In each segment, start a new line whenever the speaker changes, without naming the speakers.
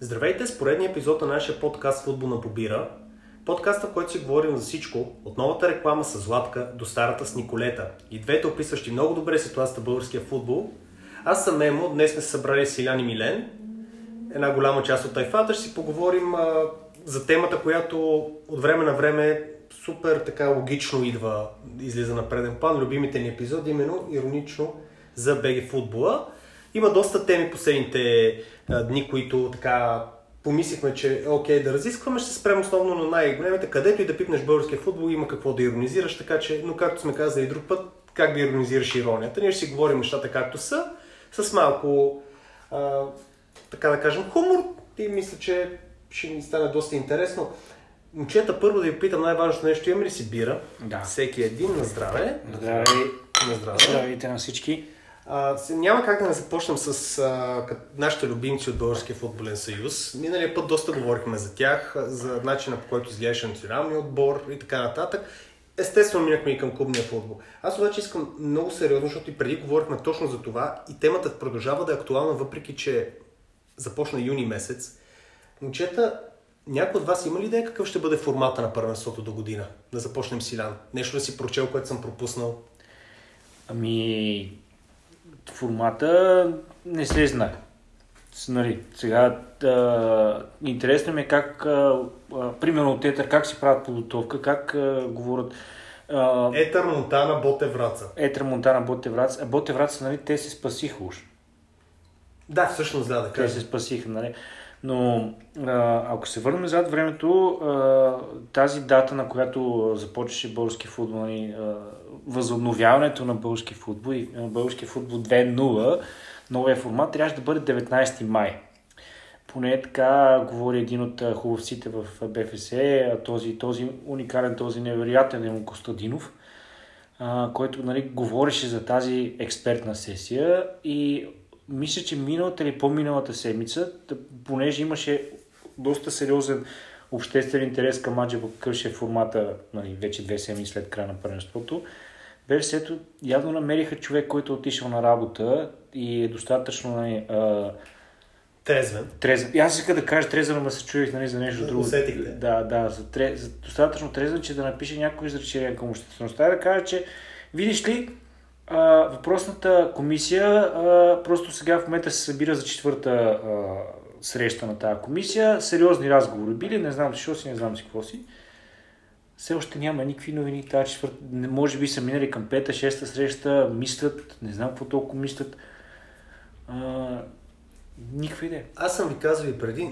Здравейте с поредния епизод на нашия подкаст Футбол на Побира. Подкаста, в който си говорим за всичко, от новата реклама с Златка до старата с Николета. И двете описващи много добре ситуацията българския футбол. Аз съм Емо, днес сме се събрали с Илян и Милен. Една голяма част от тайфата ще си поговорим а, за темата, която от време на време супер така логично идва, излиза на преден план. Любимите ни епизоди, именно иронично за БГ футбола. Има доста теми последните дни, които така помислихме, че е окей да разискваме. Ще спрем основно на най-големите. Където и да пипнеш българския футбол, има какво да иронизираш, така че, но както сме казали и друг път, как да иронизираш иронията. Ние ще си говорим нещата както са, с малко, а, така да кажем, хумор и мисля, че ще ни стане доста интересно. Момчета, първо да ви питам най-важното нещо. Имаме ли си бира?
Да.
Всеки един на здраве.
Здравей.
На здраве.
Здравейте на всички.
А, няма как да не започнем с а, нашите любимци от Българския футболен съюз. Миналия път доста говорихме за тях, за начина по който изглеждаше националния отбор и така нататък. Естествено минахме и към клубния футбол. Аз обаче искам много сериозно, защото и преди говорихме точно за това и темата продължава да е актуална, въпреки че започна юни месец. Момчета, някой от вас има ли идея какъв ще бъде формата на първенството до година? Да започнем с Илян. Нещо да си прочел, което съм пропуснал.
Ами, формата не се знае. С- Нали, сега, а, интересно ми е как, а, а, примерно от Тетър, как си правят подготовка, как а, говорят. А,
Етър Монтана Боте Враца.
Етра Монтана, Ботеврац. А Ботеврац, нали, те се спасиха уж.
Да, всъщност да, да
Те
кажа.
се спасиха, нали? Но ако се върнем зад времето, тази дата, на която започваше български футбол, нали, възобновяването на български футбол и български футбол 2.0, новия формат, трябваше да бъде 19 май. Поне така говори един от хубавците в БФС, този, този уникален, този невероятен Емо Костадинов, който нали, говореше за тази експертна сесия и мисля, че миналата или по-миналата седмица, понеже имаше доста сериозен обществен интерес към маджа, какъв ще е формата нали, вече две седмици след края на първенството, БФС-то явно намериха човек, който е отишъл на работа и е достатъчно нали, а,
Трезвен.
Трезен. И аз иска да кажа трезен, но се чуих нали, за нещо друго.
Усетихте.
Да, да, за, тре... за достатъчно трезен, че да напише някои изречения към обществеността и да каже, че видиш ли, а, въпросната комисия а, просто сега в момента се събира за четвърта а, среща на тази комисия. Сериозни разговори били, не знам защо си, не знам си какво си. Все още няма никакви новини тази четвърта. Може би са минали към пета, шеста среща, мислят, не знам какво толкова мислят. А, никаква идея.
Аз съм ви казал и преди,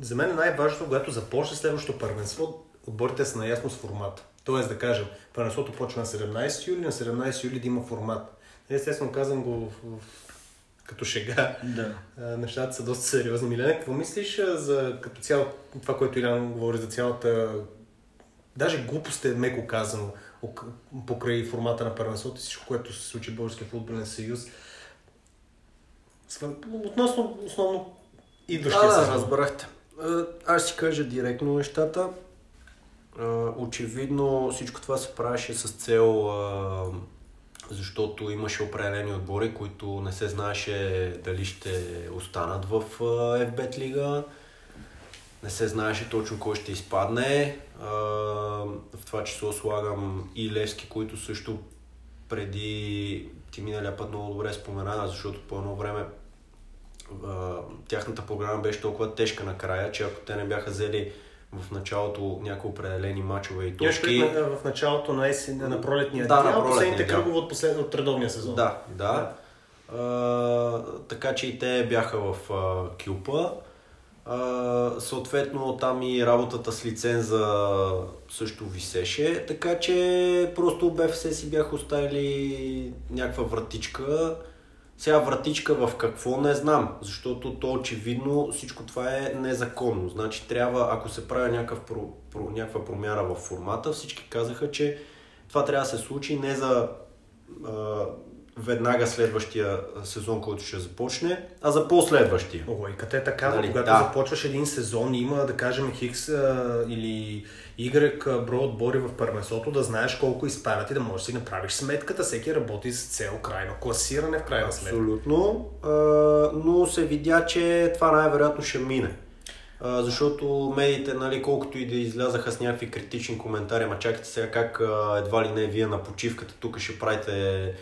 за мен е най-важното, когато започне следващото първенство, отборите са наясно с формата. Тоест да кажем, първенството почва на 17 юли, на 17 юли да има формат. Естествено казвам го като шега.
Да.
Нещата са доста сериозни. Милена, какво мислиш за като цяло това, което Илян говори за цялата даже глупост е меко казано ок- покрай формата на първенството и всичко, което се случи в Българския футболен съюз. Относно основно идващия
Да, да,
сезон.
разбрахте. А, Аз ще кажа директно нещата. Очевидно всичко това се правеше с цел, защото имаше определени отбори, които не се знаеше дали ще останат в FBET лига. Не се знаеше точно кой ще изпадне. В това число слагам и Левски, които също преди ти миналия път много добре спомена, защото по едно време тяхната програма беше толкова тежка накрая, че ако те не бяха взели в началото някои определени мачове и точки...
на- в началото на, есен, на пролетния
Да, на
дял,
пролетния
последните кръгове от, послед... от редовния сезон.
Да, да. А, така че и те бяха в а, Кюпа. А, съответно там и работата с лиценза също висеше, така че просто БФС си бяха оставили някаква вратичка. Сега вратичка в какво не знам, защото то очевидно всичко това е незаконно. Значи трябва, ако се прави някакъв про, про, някаква промяна в формата, всички казаха, че това трябва да се случи не за веднага следващия сезон, който ще започне, а за последващия.
Логиката е такава,
Нали,
когато
да.
започваш един сезон, има, да кажем, Хикс а, или Y бро отбори в първенството, да знаеш колко изпадат и да можеш да си направиш сметката. Всеки работи с цел крайно класиране в крайна сметка.
Абсолютно. А, но се видя, че това най-вероятно ще мине. А, защото медиите, нали, колкото и да излязаха с някакви критични коментари, ма чакайте сега как а, едва ли не вие на почивката тук ще правите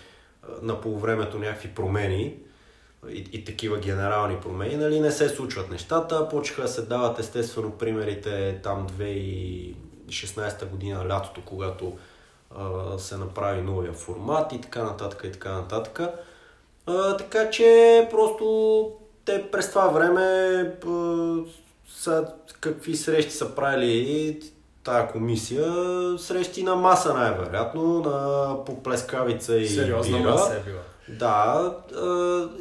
на полувремето някакви промени и, и такива генерални промени, нали, не се случват нещата. Почнаха да се дават естествено примерите там 2016 година, лятото, когато а, се направи новия формат и така нататък и така нататък. А, така че просто те през това време а, са, какви срещи са правили тая комисия, срещи на маса най-вероятно, на поплескавица и
Сериозна
бира.
маса е била.
Да,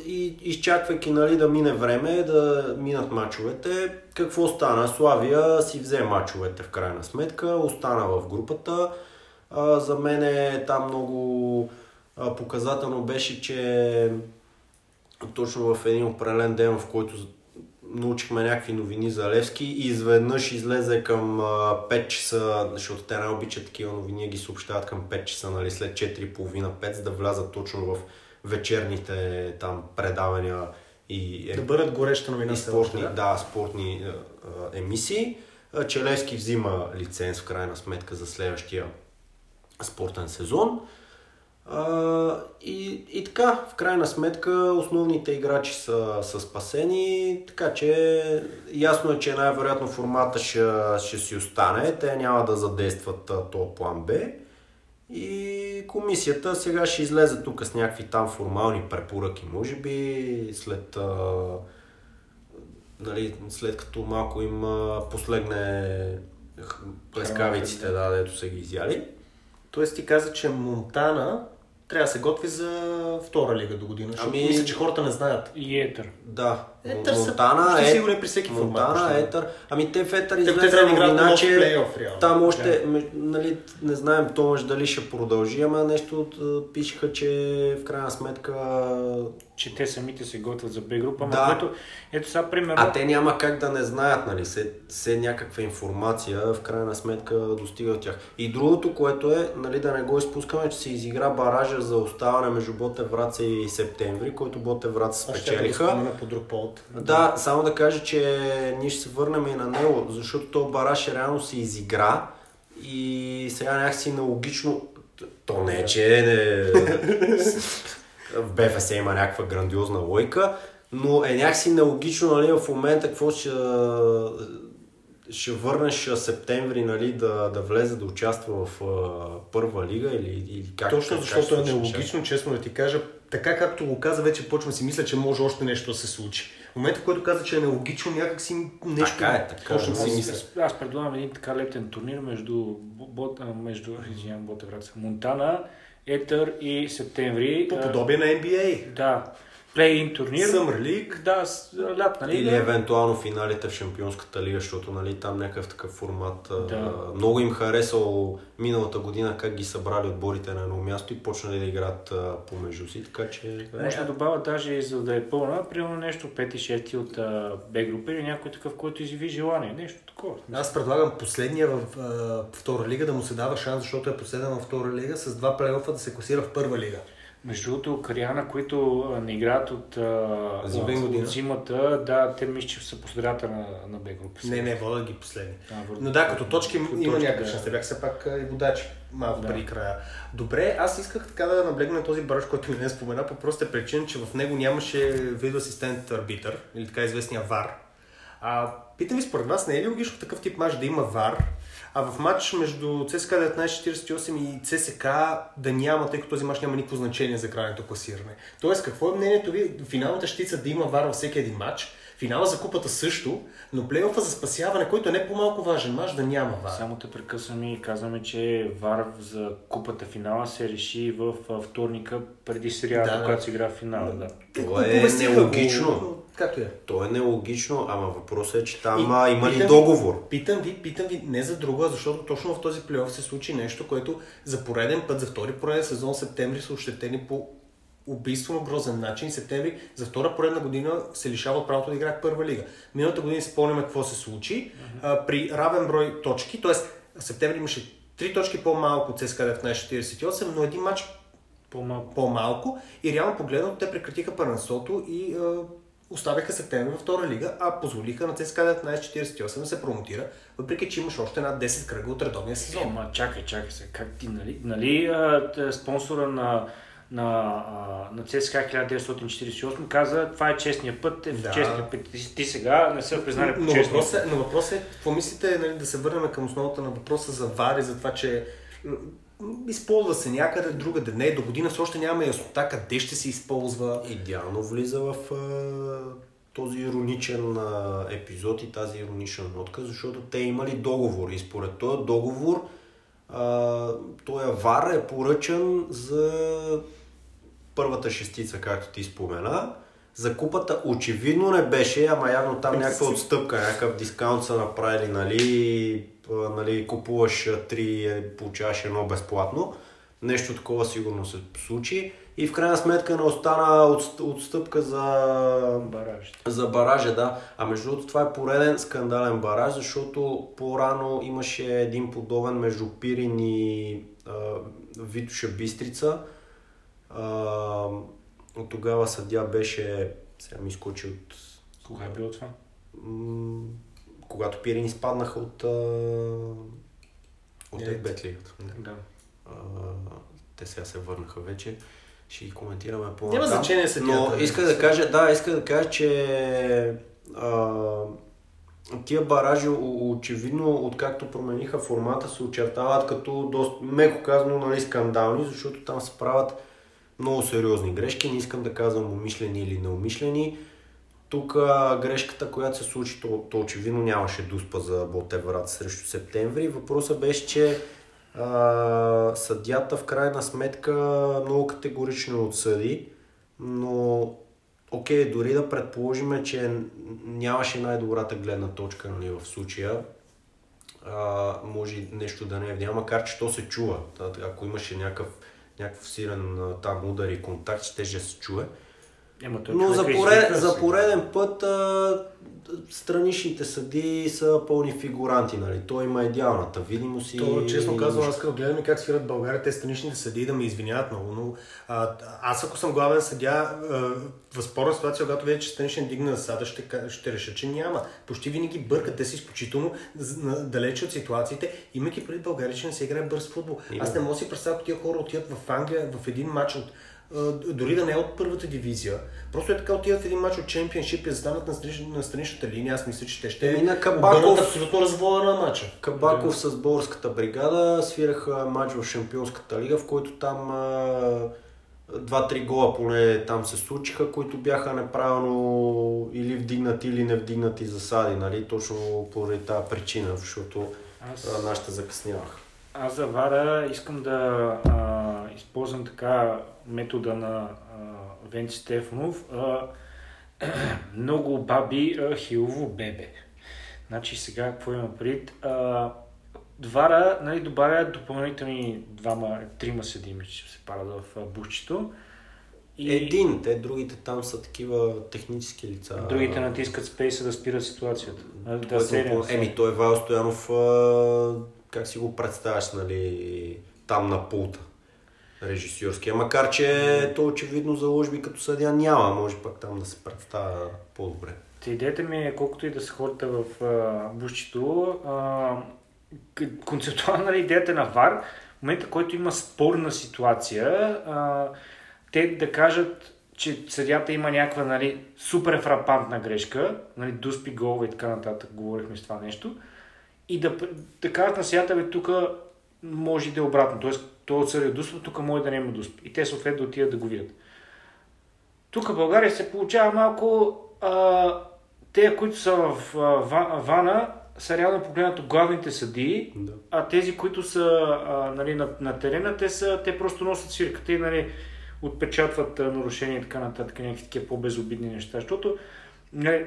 и изчаквайки нали, да мине време, да минат мачовете, какво стана? Славия си взе мачовете в крайна сметка, остана в групата. За мен е там много показателно беше, че точно в един определен ден, в който научихме някакви новини за Левски и изведнъж излезе към а, 5 часа, защото те не обичат такива новини, ги съобщават към 5 часа, нали, след 4.30-5, за да влязат точно в вечерните там предавания и е,
Да бъдат гореща новина
и спортни,
още,
да, спортни а, емисии. А, че Левски взима лиценз в крайна сметка за следващия спортен сезон. А, и, и така, в крайна сметка, основните играчи са, са спасени, така че ясно е, че най-вероятно формата ще, ще си остане. Те няма да задействат този план Б. И комисията сега ще излезе тук с някакви там формални препоръки, може би след, а, нали, след като малко им а, послегне плескавиците, да, дето са ги изяли.
Тоест ти каза, че Монтана трябва да се готви за втора лига до година. Защото
Ами-
мисля, че хората не знаят.
И етър.
Да,
Етър са
Монтана е...
сигурни при всеки формат.
Монтана,
почти.
Етър. Ами те в Етър излезе новина,
нов
че
плейоф,
там още, ме- нали, не знаем Томаш дали ще продължи, ама нещо от, а, пишеха, че в крайна сметка...
Че те самите се готвят за Б група,
Да.
което, ето сега примерно,
А те няма как да не знаят, нали, се, се някаква информация в крайна сметка достига от тях. И другото, което е, нали, да не го изпускаме, че се изигра баража за оставане между Ботев Враца и Септември, който Ботев Враца
Аз ще да го
спечелиха.
спомена по друг повод.
Да, само да кажа, че ние ще се върнем и на него, защото то бараш реално се изигра и сега някакси нелогично, то не е, че не, в БФС има някаква грандиозна лойка, но е някакси нелогично нали, в момента какво ще, ще върнеш септември нали, да, да влезе да участва в а, първа лига или, или как?
Точно
как
защото е нелогично, честно да ти кажа. Така както го каза, вече почвам си мисля, че може още нещо да се случи. В момента, в който каза, че е нелогично, някак си нещо...
Така е, така
Точно
е.
си
Аз-
мисля.
аз, аз предлагам един така летен турнир между, бот, между извинявам, Ботев Враца, Монтана, Етър и Септември.
По подобие на NBA.
Да. Плей-ин турнир.
Summer League.
Да, с, лятна лига.
Или евентуално финалите в Шампионската лига, защото нали, там някакъв такъв формат.
Да.
Много им харесал миналата година как ги събрали отборите на едно място и почнали да играят помежду си, така че...
Може да добавя даже и за да е пълна, примерно нещо 5-6 от Б група или някой такъв, който изяви желание. Нещо такова.
Аз предлагам последния в а, втора лига да му се дава шанс, защото е последен във втора лига, с два плейофа да се класира в първа лига.
Между другото, Кариана, които не играят от, а,
Зимен
от, от зимата, да, те мисля, че са по средата на, на Б група.
Не, не, вода ги последни.
А, върху-
Но да, като точки
като
има
точки,
някакъв
да.
шанс. Те бяха все пак и водачи малко
Да.
преди края. Добре, аз исках така да наблегна на този бараж, който ми не спомена, по простата причина, че в него нямаше видео асистент арбитър, или така известния ВАР. А, питам ви, според вас не е ли логично такъв тип матч да има ВАР, а в матч между ЦСКА 1948 и ЦСК да няма, тъй като този матч няма никакво значение за крайното класиране. Тоест, какво е мнението ви финалната щица да има ВАР във всеки един матч, финала за купата също, но плейофа за спасяване, който е не по-малко важен матч, да няма ВАР.
Само те прекъсваме и казваме, че ВАР за купата финала се реши в вторника преди сериалата,
Да,
когато се игра в финала. Да.
Това е нелогично.
Както е.
То е нелогично, ама въпросът е, че там
И-
а, има ли
питам ви-
договор?
Питам ви, питам ви не за друго, а защото точно в този плейоф се случи нещо, което за пореден път, за втори пореден сезон, септември са ощетени по убийствено грозен начин. Септември за втора поредна година се лишава от правото да играе в първа лига. Миналата година спомняме какво се случи. А, при равен брой точки, т.е. септември имаше три точки по-малко от ЦСКА 1948, но един матч
По-малко.
по-малко и реално погледнато те прекратиха първенството и а, оставяха септември във втора лига, а позволиха на ЦСКА 1948 да се промотира, въпреки че имаш още над 10 кръга от редовния сезон.
Ема, чакай, чакай се. Как ти, нали, нали а, спонсора на, на, а, на ЦСКА 1948 каза, това е честния път, е
Да.
честния път. Ти, ти сега не се признали по честния
въпросът,
път.
е, но въпросът е, какво мислите, нали, да се върнем към основата на въпроса за ВАР и за това, че използва се някъде другаде. Не, до година все още нямаме яснота къде ще се използва.
Идеално влиза в а, този ироничен а, епизод и тази иронична нотка, защото те имали договор и според този договор а, този вар е поръчан за първата шестица, както ти спомена. За купата очевидно не беше, ама явно там някаква отстъпка, някакъв дискаунт са направили, нали, нали купуваш а, три, е, получаваш едно безплатно. Нещо такова сигурно се случи. И в крайна сметка не остана отст- отстъпка за
Баражите.
за баража, да. А между другото това е пореден скандален бараж, защото по-рано имаше един подобен между Пирин и а, Витоша Бистрица. А, от тогава съдя беше, сега ми изкочи от...
Кога е било това?
м, когато Пирин изпаднаха от... А, от
Е,
Бетлигата.
Да.
А, те сега се върнаха вече. Ще ги коментираме по
Няма значение съдията.
Но иска да кажа, да, иска да кажа, че а, тия баражи очевидно, откакто промениха формата, се очертават като доста, меко казано, нали, скандални, защото там се правят много сериозни грешки. Не искам да казвам умишлени или неумишлени. Тук грешката, която се случи, то, то очевидно нямаше дуспа за Ботеврат срещу септември. Въпросът беше, че а, съдята в крайна сметка много категорично отсъди, но окей, дори да предположим, че нямаше най-добрата гледна точка нали, в случая, а, може нещо да не е видял, макар че то се чува. Ако имаше някакъв, някакъв силен а, там удар и контакт, ще ще се чуе.
Ема, той
Но за,
е
поред, за пореден път а, страничните съди са пълни фигуранти. Нали? Той има идеалната видимост и...
То, честно казвам, аз като гледам и как свират България, те страничните съдии да ме извиняват много, но а, аз ако съм главен съдя, в спорна ситуация, когато видя, че страничен дигна засада, ще, ка- ще реша, че няма. Почти винаги бъркат, те са изключително на- далече от ситуациите, имайки преди България, че не се играе бърз футбол. Аз не мога да си представя, тия хора отидат в Англия в един матч от дори да не е от първата дивизия, просто е така отидат в един матч от чемпионшип и застанат на, странич, на страничната линия, аз мисля, че те ще
Еми, на Кабаков-
абсолютно развоя на матча.
Кабаков с българската бригада свираха матч в Шампионската лига, в който там два-три гола поне там се случиха, които бяха неправилно или вдигнати, или не вдигнати засади, нали? точно поради тази причина, защото
Аз...
нашите закъсняваха.
Аз за Вара искам да а, използвам така метода на Венци Стефанов. Много баби, хилово бебе. Значи сега какво има пред? А, Вара нали, добавя допълнителни двама, трима съдими, че се парат в бушчето.
И... Един, те другите там са такива технически лица.
Другите натискат спейса да спират ситуацията. Да
Което
се
по- Еми, той Вайл Стоянов, как си го представяш, нали, там на пулта, режисьорския. Макар, че то очевидно заложби като съдя няма, може пък там да се представя по-добре.
Та идеята ми е, колкото и да се ходите в а, бушчето, а, концептуална нали, идеята е на ВАР, в момента, който има спорна ситуация, а, те да кажат, че съдята има някаква нали, супер фрапантна грешка, нали, дуспи голове и така нататък, говорихме с това нещо, и да, да кажат на съдята, бе, тук може да е обратно, т.е. той отсъдил дуспа, тук може да няма дусп. И те съответно да отидат да го видят. Тук в България се получава малко а, те, които са в а, ва- Вана, са реално погледнато главните съдии,
Да.
а тези, които са а, нали, на, на терена, те, са, те просто носят свирката и нали, отпечатват а, нарушения и така нататък, някакви такива по-безобидни неща. Защото нали,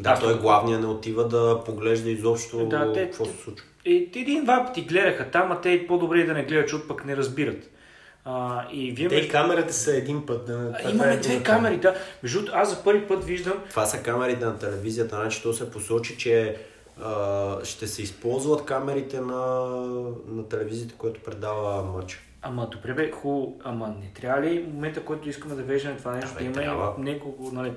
Да, той главният не отива да поглежда изобщо
Да, те-
какво се случва.
И, един-два пъти гледаха там, а те и по-добре и да не гледат, защото пък не разбират. А, и вие
Те и камерите са един път. Да,
А, Имаме
е
две камери, да. Между другото, аз за първи път виждам
Това са камерите на телевизията, значи то се посочи, че а, ще се използват камерите на, на телевизията, която предава матча.
Ама добре бе, хубаво, ама не трябва ли момента, който искаме да веждаме това нещо, да има няколко, нали...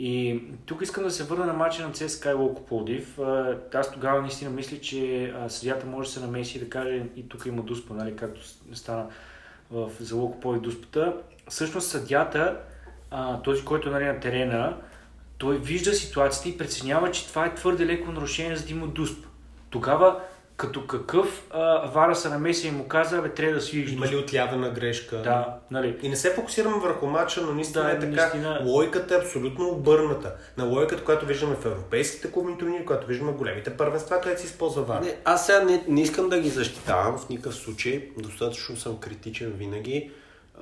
И тук искам да се върна на матча на ЦСКА и Локо Плодив. Аз тогава наистина мисля, че съдята може да се намеси и да каже и тук има дуспа, нали, както стана в, за Локо Плодив дуспата. Всъщност съдята, този, който е нали, на терена, той вижда ситуацията и преценява, че това е твърде леко нарушение, за да има дусп. Тогава като какъв а, Вара се намеси и му каза, бе, трябва да свириш.
Има ли отявена грешка?
Да, нали.
И не се фокусираме върху матча, но наистина
Да,
е така.
наистина.
Логиката е абсолютно обърната. На логиката, която виждаме в европейските клубни турнири, която виждаме в големите първенства, където се използва ВАР.
Не, аз сега не, не искам да ги защитавам в никакъв случай. Достатъчно съм критичен винаги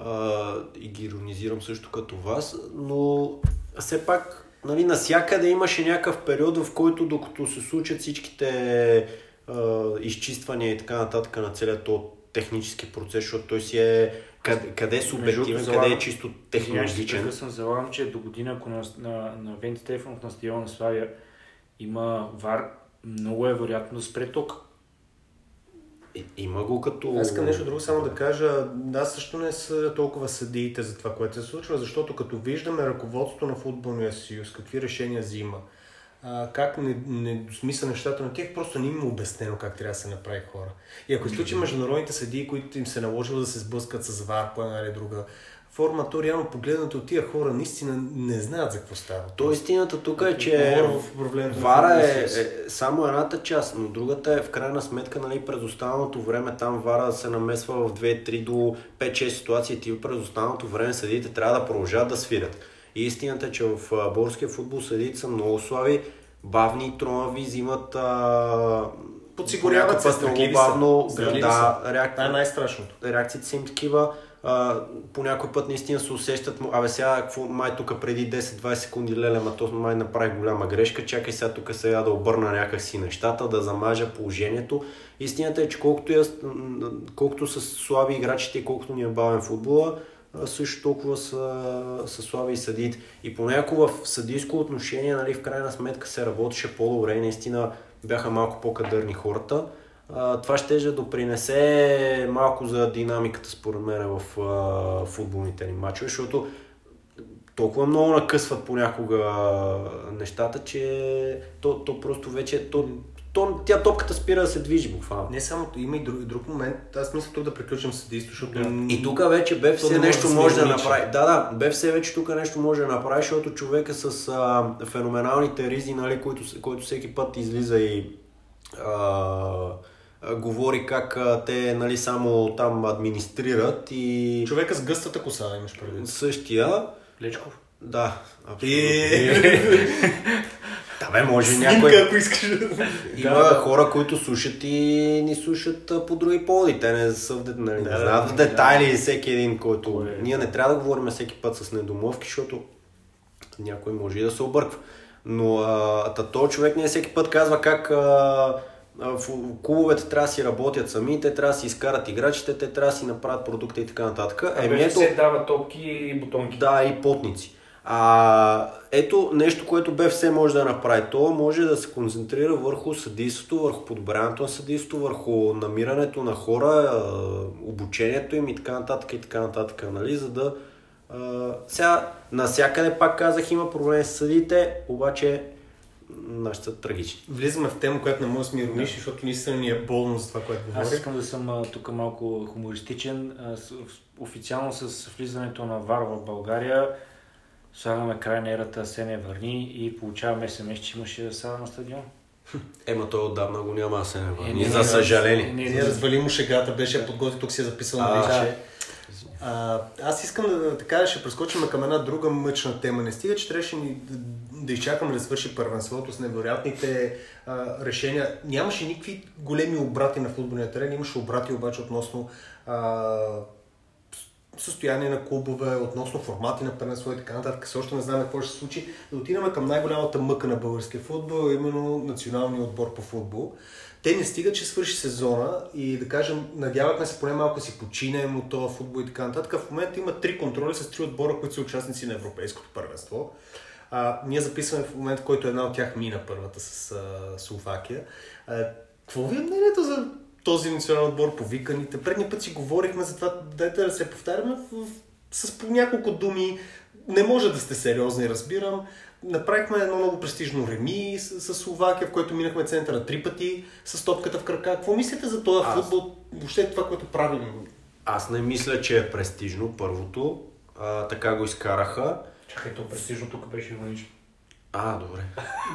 а, и ги иронизирам също като вас, но все пак нали, насякъде имаше някакъв период, в който докато се случат всичките а, изчиствания и така нататък на целият то технически процес, защото той си е къде, къде е субективен,
Между
къде е
залагам-
чисто
Технологичен.
технологичен.
съм залагам, че до година, ако на, на, на Венти Стефанов на стадиона на Славия има вар, много е вероятно да спре ток.
И- Има го като...
Аз искам нещо друго само да кажа. Аз също не са толкова съдиите за това, което се случва, защото като виждаме ръководството на футболния съюз, какви решения взима, а, как не, не смисля нещата на тях, просто не им е обяснено как трябва да се направи хора. И ако изключим международните съдии, които им се наложило да се сблъскат с ВАР по една или друга форма, то реално погледнато от тия хора наистина не знаят за какво става.
То истината тук е, че Вара е,
футболния съюз.
е само едната част, но другата е в крайна сметка, нали, през останалото време там Вара се намесва в 2-3 до 5-6 ситуации, ти през останалото време съдиите трябва да продължават да свирят. И истината е, че в българския футбол съдиите са много слаби, бавни тромави, взимат а,
Подсигуряват се,
много бавно, да, реак...
Това е най-страшното.
реакциите са им такива. А, по някой път наистина се усещат, абе сега, какво, май тук преди 10-20 секунди леле, ма то май направи голяма грешка, чакай сега тук сега да обърна някакси нещата, да замажа положението. Истината е, че колкото, я, колкото са слаби играчите и колкото ни е бавен футбола, също толкова са, са слаби и съдиите. И понякога в съдийско отношение, нали, в крайна сметка се работеше по-добре и наистина бяха малко по-кадърни хората. А, това ще да допринесе малко за динамиката, според мен, в а, футболните ни матчове, защото толкова много накъсват понякога нещата, че то, то просто вече, то, то, тя топката спира да се движи буквално.
Не само, има и друг, друг момент. Аз мисля тук да приключим съдейство, защото...
Да.
И тук вече БФС
не може
нещо
да
може да
ограничи.
направи. Да, да, БФС вече тук нещо може да направи, защото човека с а, феноменалните ризи, нали, който, с- който всеки път излиза и а, говори как а, те нали, само там администрират и
Човека с гъстата коса, имаш предвид.
същия.
Лечков.
Да, абсолютно.
И...
Да, бе, може
Снимка,
някой...
ако искаш.
Има
Да, да.
хора, които слушат и ни слушат по други поводи. Те не са в, де- нали,
Да,
не
да,
знаят в
да.
детайли всеки един, който...
Кой е?
Ние не трябва да говорим всеки път с недомовки, защото някой може и да се обърква. Но а, та, този човек не всеки път казва как а, а, в клубовете трябва да си работят сами, те трябва да си изкарат играчите, те трябва да си направят продукта и така нататък. Еми, ето,
се дава топки и бутонки.
да, и потници. А, ето нещо, което БФС може да направи. То може да се концентрира върху съдейството, върху подобряването на съдейството, върху намирането на хора, обучението им и така нататък и така нататък, нали, за да а, сега, насякъде пак казах, има проблеми с съдите, обаче нашите са трагични.
Влизаме в тема, която не може да сме иронични, защото наистина ни е болно за това, което
Аз
говорим.
искам да съм тук малко хумористичен. Официално с влизането на ВАР в България слагаме край на ерата Асене Върни и получаваме смс, че имаше сада на стадион.
Ема той отдавна го няма да се не
Е,
върни,
не,
за
не,
съжаление.
Не,
Ние
не,
развали му шегата, беше подготвил, тук си е записал на
А,
личе. А, аз искам да така ще прескочим към една друга мъчна тема. Не стига, че трябваше ни да, да изчакаме да свърши първенството с невероятните а, решения. Нямаше никакви големи обрати на футболния терен, имаше обрати обаче относно а, състояние на клубове, относно формати на първенство и така нататък. Все още не знаем какво ще се случи. Да отидем към най-голямата мъка на българския футбол, именно националния отбор по футбол. Те не стигат, че свърши сезона и да кажем, надявахме се поне малко си починем от това футбол и така нататък. В момента има три контроли с три отбора, които са участници на Европейското първенство. А, ние записваме в момента, в който една от тях мина първата с а, Словакия. А, какво ви е мнението за този национален отбор, повиканите? Предния път си говорихме за това, дайте да се повтаряме в, с по няколко думи. Не може да сте сериозни, разбирам. Направихме едно много престижно реми с, с Словакия, в което минахме центъра три пъти с топката в крака. Какво мислите за този
Аз-
футбол? Въобще това, което правим?
Аз не мисля, че е престижно първото. А, така го изкараха.
Чакай, то престижно тук беше иронично.
А, добре.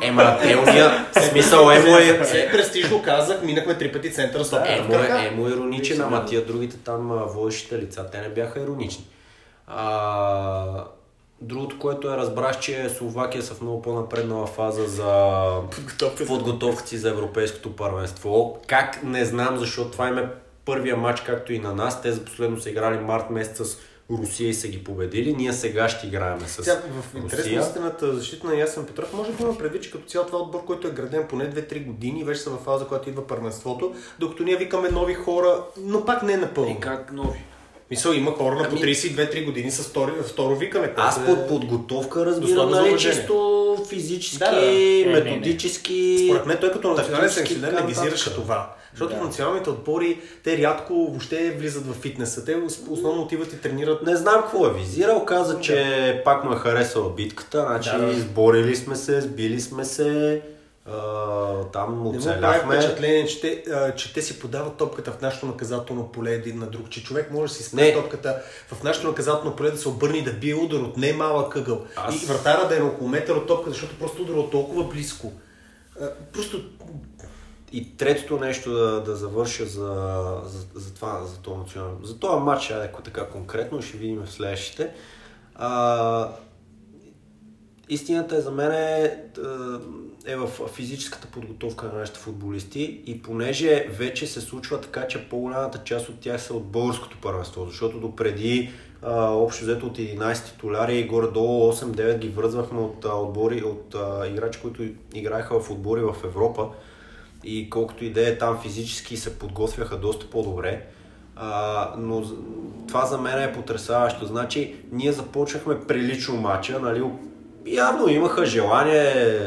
Ема, те уния, смисъл, емо е,
Все престижно казах, минахме три пъти центъра с
Емо е, емо е ироничен, ама тия другите там водещите лица, те не бяха иронични. А, другото, което е разбрах, че Словакия са в много по-напреднала фаза за
Подготовка.
подготовката си за Европейското първенство. Как? Не знам, защото това им е първия матч, както и на нас. Те за последно са играли март месец с Русия и са ги победили. Ние сега ще играем с
Сега, в интерес на истината, защита на Ясен Петров, може да има предвид, че като цял това отбор, който е граден поне 2-3 години, вече са в фаза, която идва първенството, докато ние викаме нови хора, но пак не напълно.
И как нови?
Мисъл, има хора на по
Ами-
32-3 години с втори, второ викане.
Аз
е-
под подготовка разбирам, нали, чисто физически,
Да, да.
Е, не, не.
методически.
Според мен той като национален селекционер негизираше
нататък.
това. Защото
Да.
националните отбори, те рядко въобще влизат в фитнеса. Те основно отиват и тренират.
Не знам какво е визирал, каза, че пак му е харесала битката, значи
Да, да.
сборили сме се, сбили сме се, а, там
Не прави
оцеляхме.
впечатление, че те, а, че те си подават топката в нашето наказателно поле един на друг. Че човек може да си спре
Не.
топката в нашето наказателно поле да се обърне и да бие удар от не малък ъгъл.
Аз-
И вратара да е на около метър от топката, защото просто удар от толкова близко. А, Просто
И третото нещо да, да завърша за, за, за това, за този национален. За този матч, ако така конкретно, ще видим в следващите. А, истината е за мен е, е в физическата подготовка на нашите футболисти и понеже вече се случва така, че по-голямата част от тях са от българското първенство, защото допреди а, общо взето от 11 титуляри и горе-долу 8-9 ги връзвахме от а, отбори, от а, играчи, които играеха в отбори в Европа и колкото и е там физически се подготвяха доста по-добре. А, но това за мен е потрясаващо. Значи, ние започнахме прилично матча, нали? Явно имаха желание.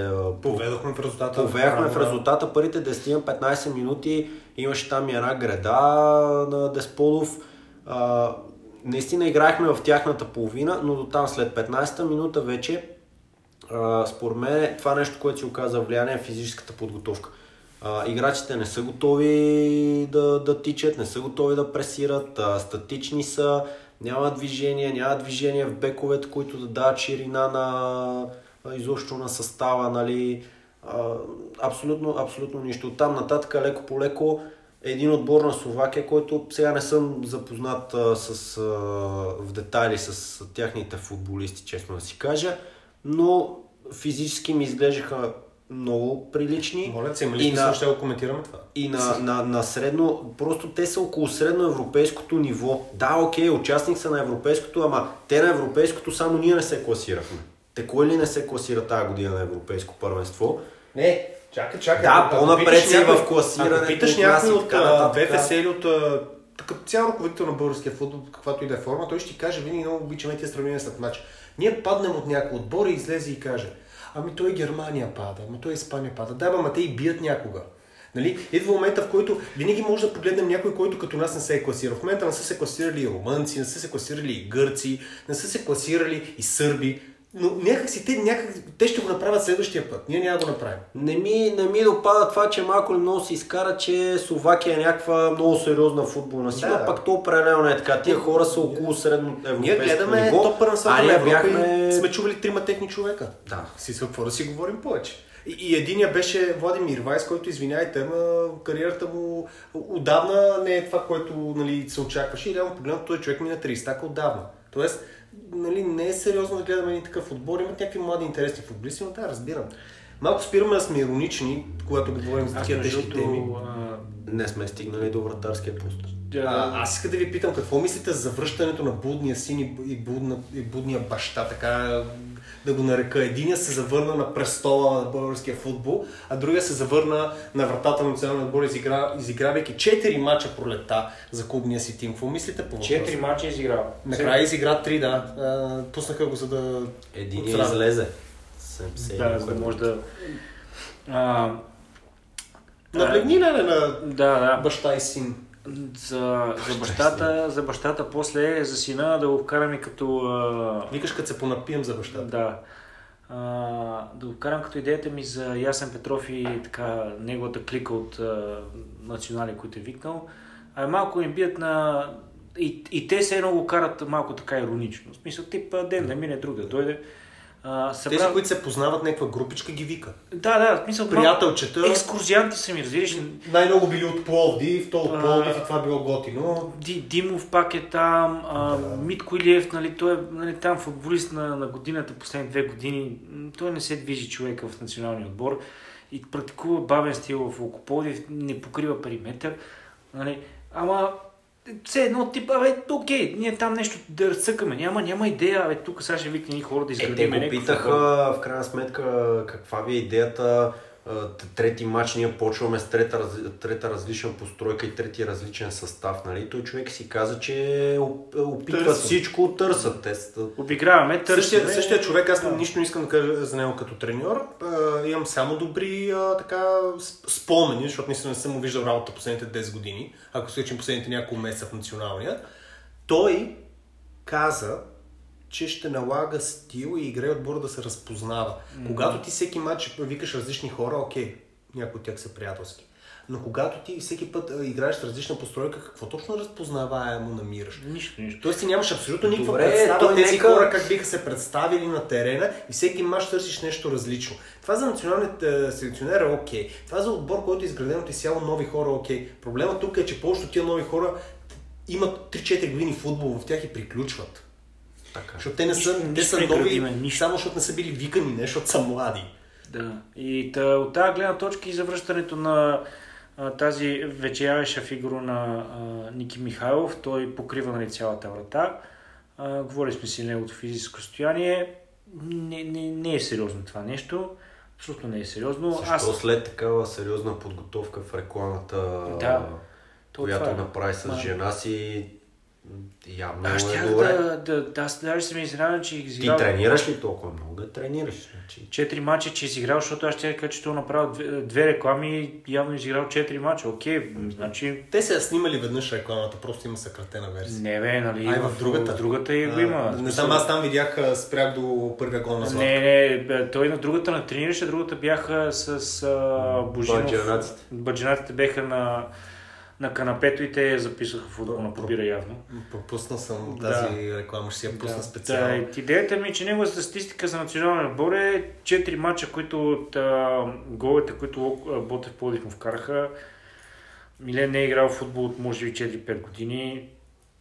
поведохме в резултата.
Повеяхме в резултата първите 10-15 минути. Имаше там и една града на Десполов. А, наистина играехме в тяхната половина, но до там след 15-та минута вече а, според мен това нещо, което си оказа влияние е физическата подготовка. А, играчите не са готови да, да тичат, не са готови да пресират, а, статични са, няма движение, няма движение в бековете, които да дават ширина на изобщо на състава, нали. Абсолютно, абсолютно нищо. Оттам нататък леко по леко един отбор на Словакия, който сега не съм запознат а, с, а, в детайли с тяхните футболисти, честно да си кажа, но физически ми изглеждаха много прилични.
Моля се, има ли
и
смисъл,
на,
ще го коментираме това?
и на, на, на средно, просто те са около средно европейското ниво. Да, окей, участник са на европейското, ама те на европейското само ние не се класирахме. Те кой ли не се класира тази година на европейско първенство?
Не, чакай, чакай.
Да, по-напред си в класирането
Ако питаш някой от. БФС или от като цял ръководител на българския футбол, каквато и да е форма, той ще ти каже, винаги много обичаме тия сравнения след матч. Ние паднем от някой отбор и излезе и каже, ами той Германия пада, ами той Испания пада. Да, ама те и бият някога. Нали? Идва момента, в който винаги може да погледнем някой, който като нас не се е класирал. В момента не са се класирали и румънци, не са се класирали и гърци, не са се класирали и сърби. Но някак си те, някак, те ще го направят следващия път. Ние няма да го направим.
Не ми, не ми допада това, че малко или много се изкара, че Словакия е някаква много сериозна футболна сила,
Да,
пък то определено не е така. Тия хора са около средно
Ние гледаме
ниво,
топ първенството
а
на
ние
Европа
бяхме...
и сме чували трима техни човека.
Да.
Си се какво да си говорим повече. И, единия беше Владимир Вайс, който, извиняйте, ама кариерата му отдавна не е това, което нали, се очакваше. И реално погледнато той човек мина 30 така отдавна. Тоест, нали, не е сериозно да гледаме един такъв отбор. Имат някакви млади интересни футболисти, но да, разбирам. Малко спираме да сме иронични, когато говорим за такива тежки теми.
а,
Не сме стигнали до вратарския пост.
А, аз иска да ви питам, какво мислите за връщането на будния син и, и, будна, и будния баща, така да го нарека. Единия се завърна на престола на българския футбол, а другия се завърна на вратата на националния отбор, изигра, изигравайки 4 мача пролета за клубния си тим. Какво мислите по въпроса?
Четири мача изиграл.
Накрая изигра 3, да. А, пуснаха го за да...
Един
отстрани.
излезе. Съм се
Да, за да може да... А,
Наблегни ли на
да, да.
баща и син?
За, за, бащата, за бащата, после за сина да го вкараме като... А,
Викаш, като се понапием за бащата.
да. а, да го карам като идеята ми за Ясен Петров и така неговата клика от а, национали, които е викнал. А е малко им бият на... И, и те се едно го карат малко така иронично. В смисъл, тип, ден да мине друг да дойде. А, събра...
Тези, които се познават, някаква групичка ги вика.
Да, да, в смисъл,
Приятелчета.
екскурзианти са ми, разбираш.
Най-много били от Пловдив, то от
А.
Пловдив и това било готино.
Ди, Димов пак е там, а,
Да.
Митко Илиев, нали, той е нали, там футболист на, на годината, последните две години. Той не се движи човека в националния отбор и практикува бавен стил в Окополдив, не покрива периметър. Нали, ама все едно тип, абе, окей, ние там нещо да разцъкаме, няма, няма идея, абе, тук сега ще викне хора да
Е, те
изградим
го питаха в крайна сметка каква ви е идеята. Трети матч ние почваме с трета, трета различна постройка и трети различен състав. Нали? Той човек си каза, че оп- опитват
Търсят.
всичко, търсят. Те
Обиграваме,
Същия,
търсиме.
същия човек, аз
Да.
нищо не искам да кажа за него като треньор. А, имам само добри а, така, спомени, защото наистина не съм му виждал работа последните 10 години, ако се последните няколко месеца в националния. Той каза, че ще налага стил и игра и отбора да се разпознава. Когато ти всеки матч викаш различни хора, окей, някои от тях са приятелски. Но когато ти всеки път а, играеш с различна постройка, какво точно разпознаваемо намираш?
Нищо, нищо.
Тоест ти нямаш абсолютно никаква
Добре,
представа
той
тези
нека-
хора как биха се представили на терена и всеки мач търсиш нещо различно. Това за националният селекционер е окей. Това за отбор, който е изграден от изцяло нови хора окей. Проблемът тук е, че повечето тия нови хора имат 3-4 години футбол в тях и приключват.
Така.
Защото те не са,
Нищо-
те са
не
нови,
нищо.
само защото не са били викани, не защото са млади.
Да. И та, от тази гледна точка и завръщането на а, тази вечеряща фигура на а, Ники Михайлов, той покрива нали, цялата врата. А, говорили сме си неговото физическо състояние. Не, не, не е сериозно това нещо. Абсолютно не е сериозно.
Защо след такава сериозна подготовка в рекламата,
Да. То
която
това е.
направи с жена си, явно
Аз
е
щях
добре.
да, да, да, аз даже съм изненадан, че
Ти
изиграл...
тренираш ли толкова много? Да тренираш. Значи.
Четири мача, че изиграл, защото аз ще кажа, че той е направил две, две реклами и явно изиграл четири мача. Окей, значи
Те са снимали веднъж рекламата, просто има съкратена версия.
Не бе, нали?
Ай, в другата.
В другата и го има.
Не знам, аз там видях, спрях до първия гол на Златко.
Не, не, той на другата на тренираше, другата бяха с а, Божинов.
Баджанаците.
Баджанаците беха на, на канапето и те я записаха футболна побира явно.
Пропусна съм
Да.
тази реклама, ще си я пусна
Да,
специално.
и идеята ми е, че неговата статистика за националния отбор е 4 мача, които от а, головете, които Ботев Плодив му вкараха. Милен не е играл в футбол от може би 4-5 години,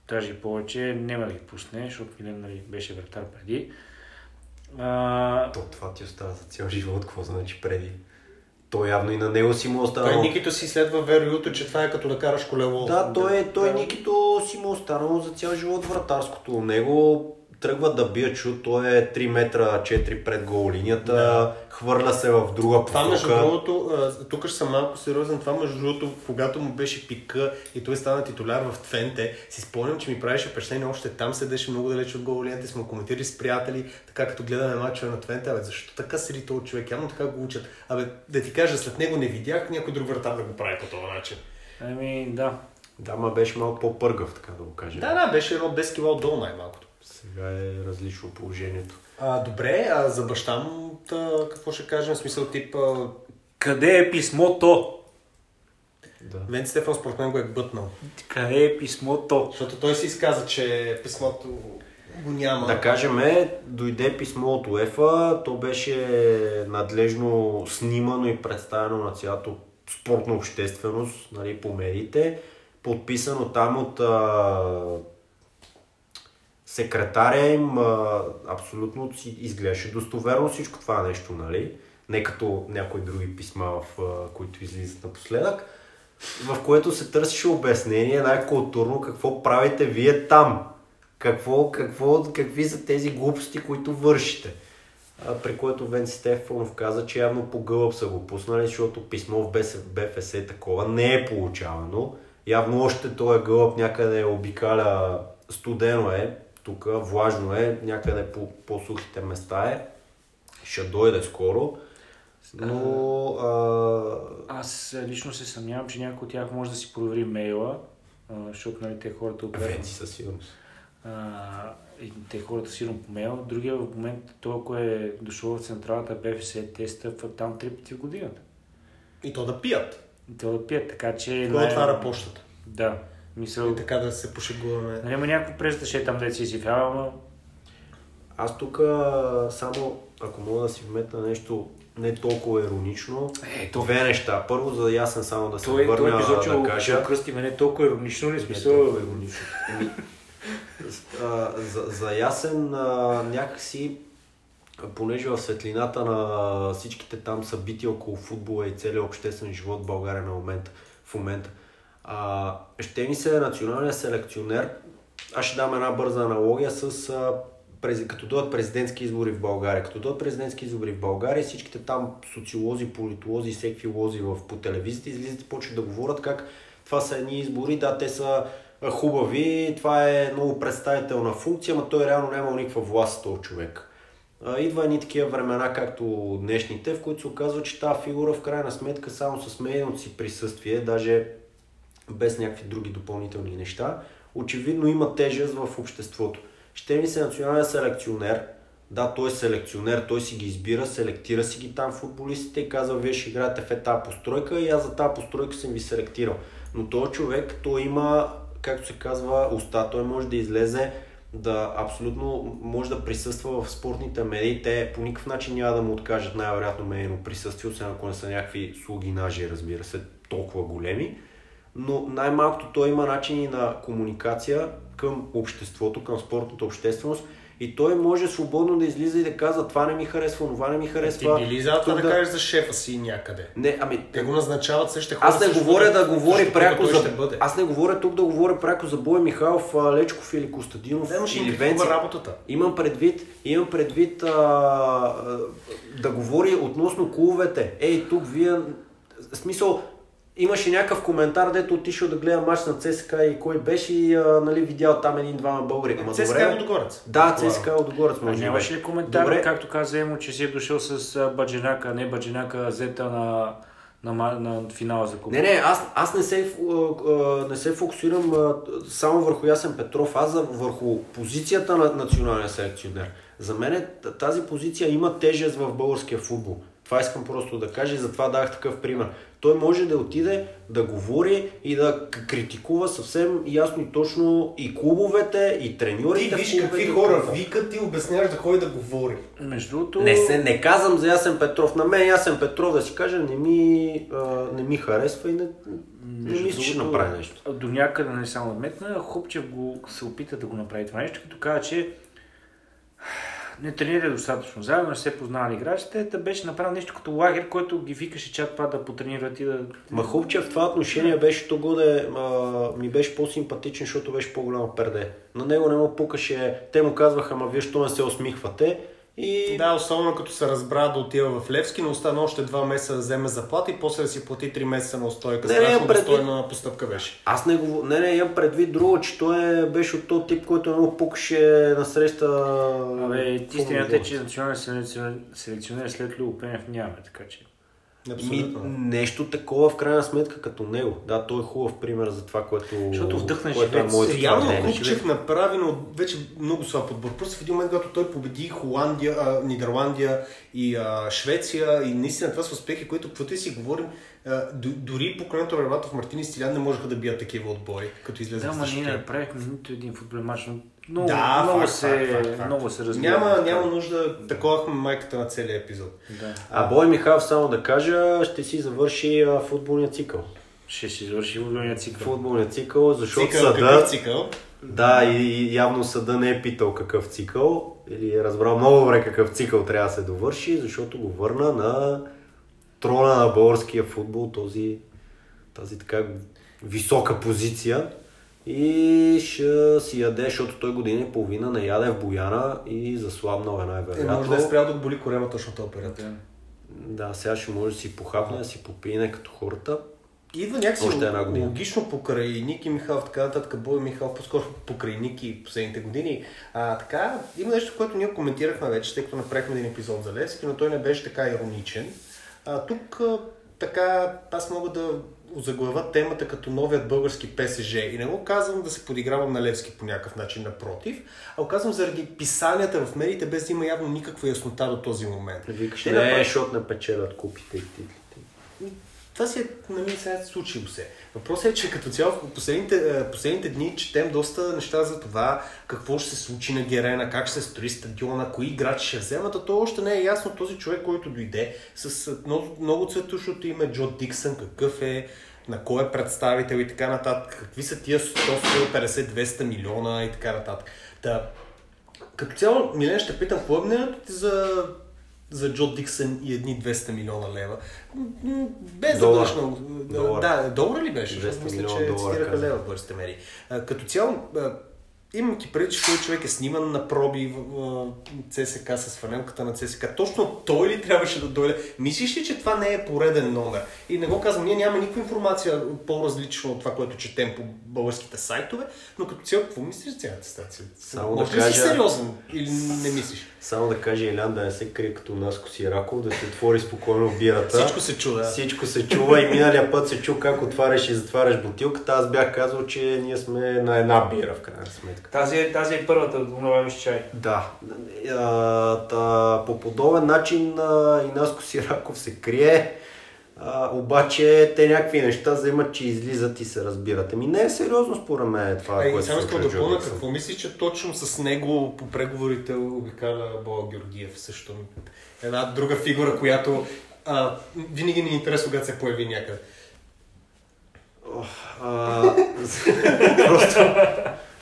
даже и повече. Няма да ги пусне, защото Милен нали, беше вратар преди. А,
То това ти остава за цял живот, какво значи преди. То явно и на него си му остава.
Той Никито си следва вероюто, че това е като да караш колело.
Да, той, е, той Никито си му останало за цял живот вратарското. Него тръгва да бие чуд, той е 3 метра 4 пред гол линията,
Да.
хвърля се в друга
Това между
посока.
другото, тук ще съм малко сериозен, това между другото, когато му беше пика и той стана титуляр в Твенте, си спомням, че ми правеше впечатление, още там седеше много далеч от гол линията, сме го коментирали с приятели, така като гледаме мачове на Твенте, абе, защо така седи този човек, явно така го учат. Абе, да ти кажа, след него не видях някой друг вратар да го прави по този начин.
ами, да.
Да, ма беше малко по-пъргав, така да го кажем.
Да, да, беше едно 10 кг отдолу най-малкото.
Сега е различно положението.
А, добре, а за баща му, та, какво ще кажем, в смисъл тип, а,
Къде е писмото?
Да.
Венци Стефан според мен го е бътнал.
Къде е писмото?
Защото той си изказа, че писмото го няма.
Да кажем, е, дойде писмо от УЕФА, то беше надлежно снимано и представено на цялата спортна общественост нали, по медиите, подписано там от а, секретаря им, а, абсолютно изглеждаше достоверно всичко това нещо, нали? Не като някои други писма, в, а, които излизат напоследък, в което се търсеше обяснение най-културно какво правите вие там. Какво, какво, какви са тези глупости, които вършите. А, при което Венци Стефанов каза, че явно по гълъб са го пуснали, защото писмо в БФС такова не е получавано. Явно още този гълъб някъде обикаля студено е, тук влажно е, някъде по по-сухите места е. Ще дойде скоро. Но а,
Аз лично се съмнявам, че някой от тях може да си провери мейла, защото нали, те хората
Венци със сигурност.
а, и те хората сигурно помеят. Другия момент, той, ако е дошъл в централата БФС, те стъпват там три пъти в годината.
И то да пият.
И те да пият, така че...
Кой отваря почтата?
Да. Мисъл,
И така да се пошегуваме.
нали има някакво преждаше там, да си изявява, но
Аз тук само, ако мога да си вметна нещо не толкова иронично,
Е, то-
две неща. Първо, за да ясен само да се
той, той
върна
епизод, че
да
го
кажа.
ще кръсти мене толкова иронично?
Не
Смисъл,
толкова иронично. За, за ясен а, някакси, понеже в светлината на всичките там събития около футбола и целият обществен живот в България на момента, в момента, а, ще ми се националният селекционер, аз ще дам една бърза аналогия с а, през, като дойдат президентски избори в България. Като дойдат президентски избори в България, всичките там социолози, политолози всеки лози в, по телевизията излизат и почват да говорят как това са едни избори, да, те са хубави, това е много представителна функция, но той реално няма никаква власт този човек. Идва едни такива времена, както днешните, в които се оказва, че тази фигура в крайна сметка само с медийното си присъствие, даже без някакви други допълнителни неща, очевидно има тежест в обществото. Ще ми се национален селекционер, да, той е селекционер, той си ги избира, селектира си ги там футболистите и казва, вие ще играете в етап постройка и аз за тази постройка съм ви селектирал. Но този човек, той има, както се казва, уста, той може да излезе да абсолютно може да присъства в спортните медии. Те по никакъв начин няма да му откажат най-вероятно медийно присъствие, освен ако не са някакви слугинажи, разбира се, толкова големи. Но най-малкото той има начини на комуникация към обществото, към спортната общественост и той може свободно да излиза и да казва това не ми харесва, това не ми
Ти
харесва.
би ли за това
Тук
да кажеш за шефа си някъде?
Не, ами
Те го назначават същите хора.
аз не
също
говоря да говори пряко за...
бъде.
Аз не говоря тук да говоря пряко за Боя Михайлов, Лечков или Костадинов
Да,
или Венци.
работата.
Имам предвид, имам предвид а, а, да говори относно клубовете. Ей, тук вие... Смисъл, имаше някакъв коментар, дето отишъл да гледа матч на ЦСКА и кой беше и а, нали, видял там един-двама българи. Ама
ЦСКА
добре,
е Лудогорец.
Да, ЦСКА Лудогорец
А
може да
нямаше ли коментар,
Добре.
както каза Емо, че си е дошъл с а, Баджанака, не Баджанака, зета на, на, на финала за купа?
Не, не, аз, аз не, се, а, а, не се фокусирам а, само върху Ясен Петров, аз за, върху позицията на националния селекционер. За мен е, тази позиция има тежест в българския футбол. Това искам просто да кажа и затова дах такъв пример. Той може да отиде да говори и да критикува съвсем ясно и точно и клубовете, и треньорите.
Ти виж
клубовете,
какви
и
хора викат, ти обясняваш да ходи да говори.
Между другото...
Не, се, не казвам за Ясен Петров. На мен Ясен Петров да си кажа не ми, а, не ми харесва и не, не мисля, че направи нещо.
До някъде не само метна, Хупчев го се опита да го направи това нещо, като каза, че не тренира достатъчно заедно, не се познавали играчите, да беше направил нещо като лагер, който ги викаше чат па да потренират и да...
Ма Хубчев в това отношение беше то годе, а, ми беше по-симпатичен, защото беше по-голямо перде. На него не му пукаше, те му казваха, ма вие що не се усмихвате. И
Да, особено като се разбра да отива в Левски, но остана още два месеца да вземе заплата и после да си плати три месеца на устойка.
Не,
Страшно
предвид-
достойна постъпка беше.
аз не го, не, не, имам предвид друго, че той е, беше от този тип, който му пукаше на среща.
Абе, истината е, че национален селекционер, след Любо Пенев нямаме, така че...
Ми,
Абсолютно.
нещо такова в крайна сметка като него. Да, той е хубав пример за това, което,
Защото вдъхна
което е моето
Реално
твърдение.
Купчев направи но вече много слаб подбор. Просто в един момент, когато той победи Холандия, а, Нидерландия и а, Швеция и наистина това са успехи, които каквото и си говорим, а, д- дори поколението Реватов Мартин и Стилян не можеха да бият такива отбори, като излезе
Да, ма ние не направихме нито един футболен матч, но много,
Да,
много,
факт,
се,
факт, факт, факт.
много се разбира.
Няма, няма нужда таковахме майката на целия епизод.
Да.
А Бой Михайлов, само да кажа, ще си завърши а, футболния цикъл.
Ще си завърши футболния цикъл.
Футболния цикъл, защото
Цикъл,
съда...
какъв цикъл?
Да, и, и явно съда не е питал какъв цикъл, или е разбрал много добре какъв цикъл трябва да се довърши, защото го върна на трона на българския футбол, този, тази така висока позиция. И ще си яде, защото той година и половина не яде в Бояна и заслабнал е
Е,
най-вероятно.
може да е спрял да го боли корема точно този период.
Да.
Да, сега ще може да си похапне, да си попине като хората.
Идва някакси
Още една година.
логично покрай Ники Михайлов, така нататък, Бой Михайлов, по-скоро покрай Ники последните години. А, така, има нещо, което ние коментирахме вече, тъй като направихме един епизод за Левски, но той не беше така ироничен. А, тук а, така, аз мога да заглава темата като новият български ПСЖ. И не го казвам да се подигравам на Левски по някакъв начин, напротив, а го казвам заради писанията в медиите, без да има явно никаква яснота до този момент.
Викаш,
Те
не,
направи-
защото не печелят купите и титлите.
Това си е, нали, сега случило се. Въпросът е, че като цяло в последните, е, последните дни четем доста неща за това какво ще се случи на Герена, как ще се строи стадиона, кои играчи ще вземат, а то още не е ясно този човек, който дойде с е, много, много цветушното име Джо Диксън, какъв е, на кой е представител и така нататък, какви са тия 150-200 милиона и така нататък. Та, като цяло, Милен, ще питам, какво е мнението ти за, за Джо Диксън и едни 200 милиона лева? Без да
Долар.
бъдеш много...
Долар.
Да, долар ли беше?
200
Защото мисля, че
долара,
цитираха лева бързите мери. Като цяло, имайки преди, че този човек е сниман на проби в ЦСК с фанелката на ЦСК, точно той ли трябваше да дойде? Мислиш ли, че това не е пореден номер? И не го казвам, ние нямаме никаква информация по-различно от това, което четем по българските сайтове, но като цяло, какво мислиш за цялата стация?
Само да
Може ли си
кажа-
сериозен или не мислиш?
Само да каже Илян да не се крие като Наско Сираков, да се отвори спокойно бирата.
Всичко се чуда.
Всичко се чува и миналия път се чу как отваряш и затваряш бутилката. Аз бях казал, че ние сме на една бира в крайна сметка.
Тази, е- тази е първата, добавяш чай.
Да. А, та, по подобен начин а, и Наско Сираков се крие. А, обаче те някакви неща вземат, че излизат и се разбират. Ами не е сериозно според мен това,
Ей,
което
само
се
искам
случва
да
с Диксън.
какво мислиш, че точно с него по преговорите обикаля Боа Георгиев също. Една друга фигура, която а, винаги ни е интересно, когато се появи някъде.
А, просто...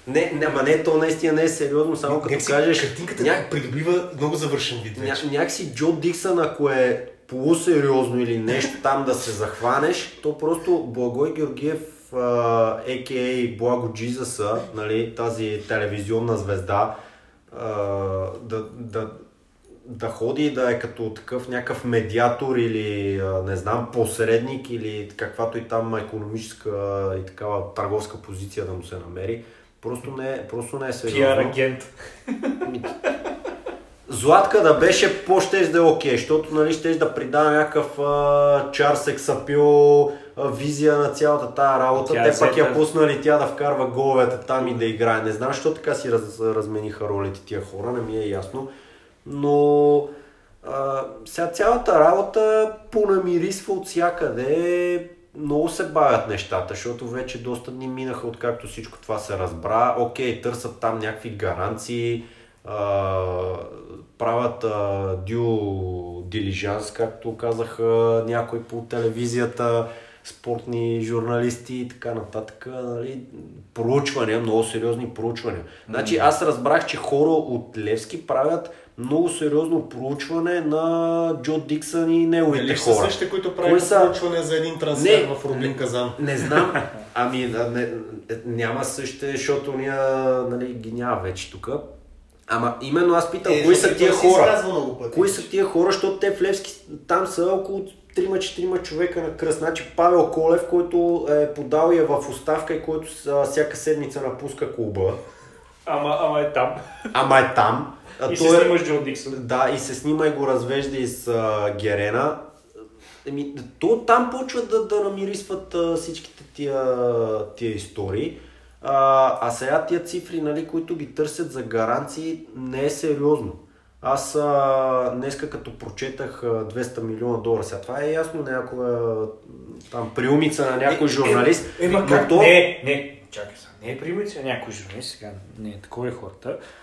Не, не, ама не, то наистина не е сериозно, само като
Някакси
кажеш...
Картинката
ня-
придобива много завършен вид
ня,
вече.
някакси Джо Диксън, ако е полусериозно или нещо там да се захванеш, то просто Благой Георгиев, а.к.а. Благо Джизаса, нали, тази телевизионна звезда, а, да, да, да ходи да е като такъв някакъв медиатор или а, не знам, посредник или каквато и там економическа и такава търговска позиция да му се намери. Просто не, е- просто не е сериозно.
Пиар агент.
Златка да беше по-щеш да е окей, защото нали, щеш да придава някакъв чар, сексапил, а, визия на цялата тая работа.
Тя
Те
е
пак я
сета.
пуснали тя да вкарва головете там и да играе. Не знам, защо така си раз, размениха ролите тия хора, не ми е ясно. Но а, сега цялата работа понамирисва от всякъде. Много се бавят нещата, защото вече доста дни минаха откакто всичко това се разбра. Окей, търсят там някакви гаранции, а, правят а, due diligence, както казаха някои по телевизията, спортни журналисти и така нататък. Нали, проучвания, много сериозни проучвания. Значи аз разбрах, че хора от Левски правят много сериозно проучване на Джо Диксън и неговите
Дали са
хора.
същите, които
Кои
правят
са?
проучване за един трансфер
Не.
в Рублин Казан?
Не знам. Ами, да, не, няма същите, защото ние нали, ги няма вече тук. Ама именно аз питам,
Е,
кои са тия хора? Кои са тия хора, защото те в Левски там са около 3-4 човека на кръст. Значи Павел Колев, който е подал я в оставка и който всяка седмица напуска клуба.
Ама, ама е там.
Ама е там. А
И
той
се
е-
снима с Джо Диксън.
Да, и се снима и го развежда из а, Герена. Еми, то там почват да, да намирисват а, всичките тия, тия истории. А, а сега тия цифри, нали, които ги търсят за гаранции, не е сериозно. Аз а, днеска като прочетах а, 200 милиона долара, сега това е ясно някоя там приумица на някой
Е, е,
журналист,
Е, ма
но
как?
то...
Не, не, чакай сега. Не е примица някой журналист, сега не е такова е хората. А, Нашко Сираков излезе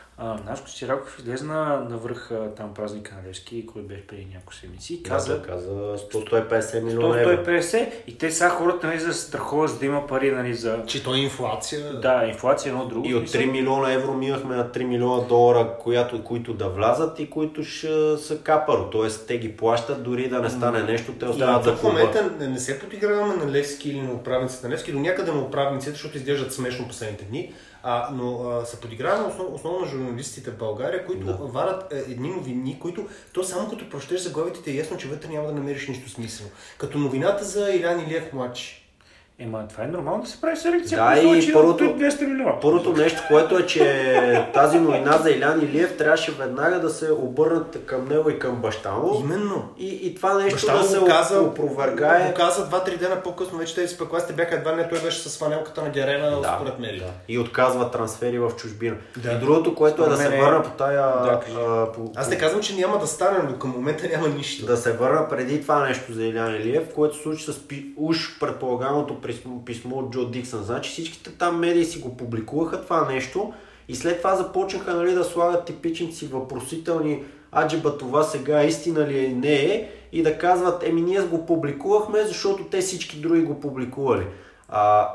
на, на връх а, там празника на Левски, който беше преди няколко седмици и каза,
Каза, каза 100-150 милиона евро.
150 и те сега хората нали, за страхова, за да има пари нали, за...
Че той е инфлация.
Да, инфлация едно друго.
И от
смисъл.
3 милиона евро минахме на 3 милиона долара, която, които да влязат и които ще са капаро. Тоест те ги плащат, дори да не стане нещо, те
Да,
остават за
в момента не, не се подиграваме на Левски или на управниците на Левски, до някъде на управниците, защото изглеждат смешно последните дни, а, но а, се подиграваме основ, основно на журналистите в България, които
Да.
варят е, едни новини, които то само като прочетеш заглавите е ясно, че вътре няма да намериш нищо смислено. Като новината за Илян Илиев младши.
Ема, това е нормално да се прави селекция.
Да, и първото-
от 200 милиона.
Първото нещо, което е, че тази новина за Илян Илиев трябваше веднага да се обърнат към него и към баща му.
Именно.
И, и това нещо
Баща
да
му
се
каза,
опровергае.
го каза два-три дена по-късно, вече тези спекулациите бяха едва не той беше с фанелката на Герена,
Да,
според медиите.
да. И отказва трансфери в чужбина.
Да.
И другото, което е да се
мен е-
върна по тая...
Да,
а, по,
Аз не казвам, че няма да стане, но към момента няма нищо.
да се върна преди това нещо за Илян Илиев, което се случи с пи, уж предполагаемото писмо, от Джо Диксън. Значи всичките там медии си го публикуваха това нещо и след това започнаха нали, да слагат типичните си въпросителни аджеба това сега истина ли е не е и да казват еми ние го публикувахме, защото те всички други го публикували. А,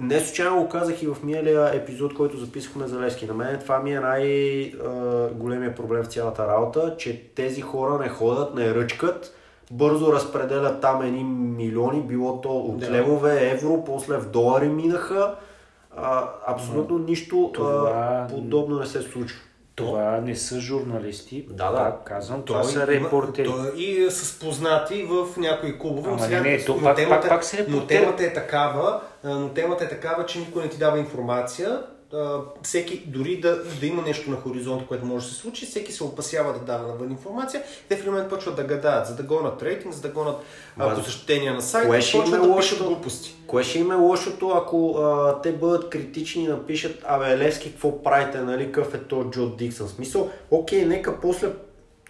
не случайно го казах и в миналия епизод, който записахме за Левски. На мен това ми е най-големия проблем в цялата работа, че тези хора не ходят, не ръчкат, бързо разпределят там едни милиони, било то от
Да.
левове, евро, после в долари минаха. А, абсолютно нищо
това-
а, подобно не се случва.
Това не са журналисти,
Да, да.
пак казвам, това
Той
са репортери.
и с познати в някои клубове.
Ама
но сега,
не, то
но
пак-
темата,
пак- пак са
но
репортери.
темата е такава, но темата е такава, че никой не ти дава информация. А, всеки, дори да, да има нещо на хоризонта, което може да се случи, всеки се опасява да дава навън информация. Те в един момент почват да гадаят, за да гонат рейтинг, за да гонат а, посещения на сайта,
кое ще им
почват
е
да пишат
лошото?
глупости.
Кое ще им е лошото, ако а, те бъдат критични и напишат, абе Левски, какво правите, нали, какъв е то Джо Диксън? Смисъл, окей, нека после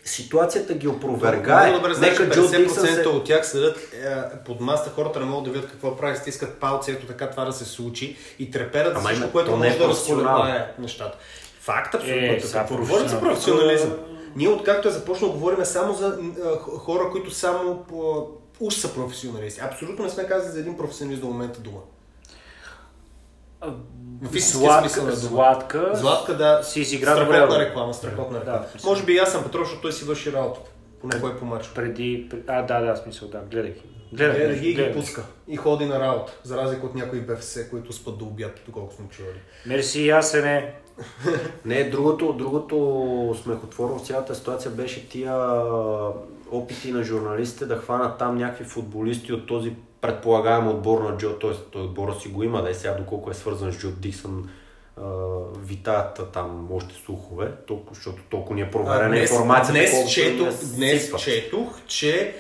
ситуацията ги опровергае.
Много добре знаеш, че
нека Джо Диксън
50%
се...
от тях седят е, под маста, хората не могат да видят какво прави, стискат палци, ето така това да се случи и треперят
Ама
всичко, което
е
може да
професионално.
разколебае нещата. Факт, абсолютно.
Е,
така. за професионализъм. Ние откакто е започнал, говорим само за хора, които само по, уж са професионалисти. Абсолютно не сме казали за един професионалист до момента дума.
Златка,
на.
Златка,
Златка, да,
си изигра добре.
страхотна
роля.
реклама, страхотна
Да,
реклама.
смисъл.
Може би и аз съм Петров, защото той си върши работата. Поне кой по мач.
преди... пред- А, да, да, смисъл, да, гледай ги.
Гледа
Гледай
ги и ги
гледай.
пуска. И ходи на работа. За разлика от някои БФС, които спят до обяд, доколко сме чували.
Мерси, ясене.
Не, другото, другото смехотворно в цялата ситуация беше тия опити на журналистите да хванат там някакви футболисти от този предполагаем отбор на Джо, т.е. той отбора си го има, да е сега доколко е свързан с Джо Диксън, а, витаят там още слухове, толкова, защото толкова ни е проверена информация.
днес,
колкото
четох,
не
днес четох, че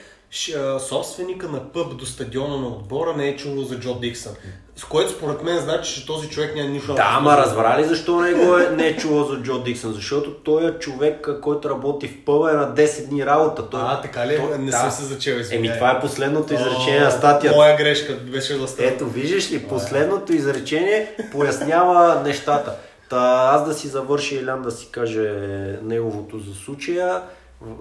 собственика на пъб до стадиона на отбора не е чувал за Джо Диксън. С което според мен значи, че този човек няма нищо
Да, ама
с-
разбрали защо не, го е, не е чувал за Джо Диксън? Защото той е човек, който работи в пъба е на 10 дни работа. Той,
А, така ли?
той-
не
да.
съм се зачел.
Еми това е последното изречение
О,
на статията.
Моя грешка беше да стане.
Ето, виждаш ли, последното изречение пояснява нещата. Та, аз да си завърши Илян да си каже неговото за случая,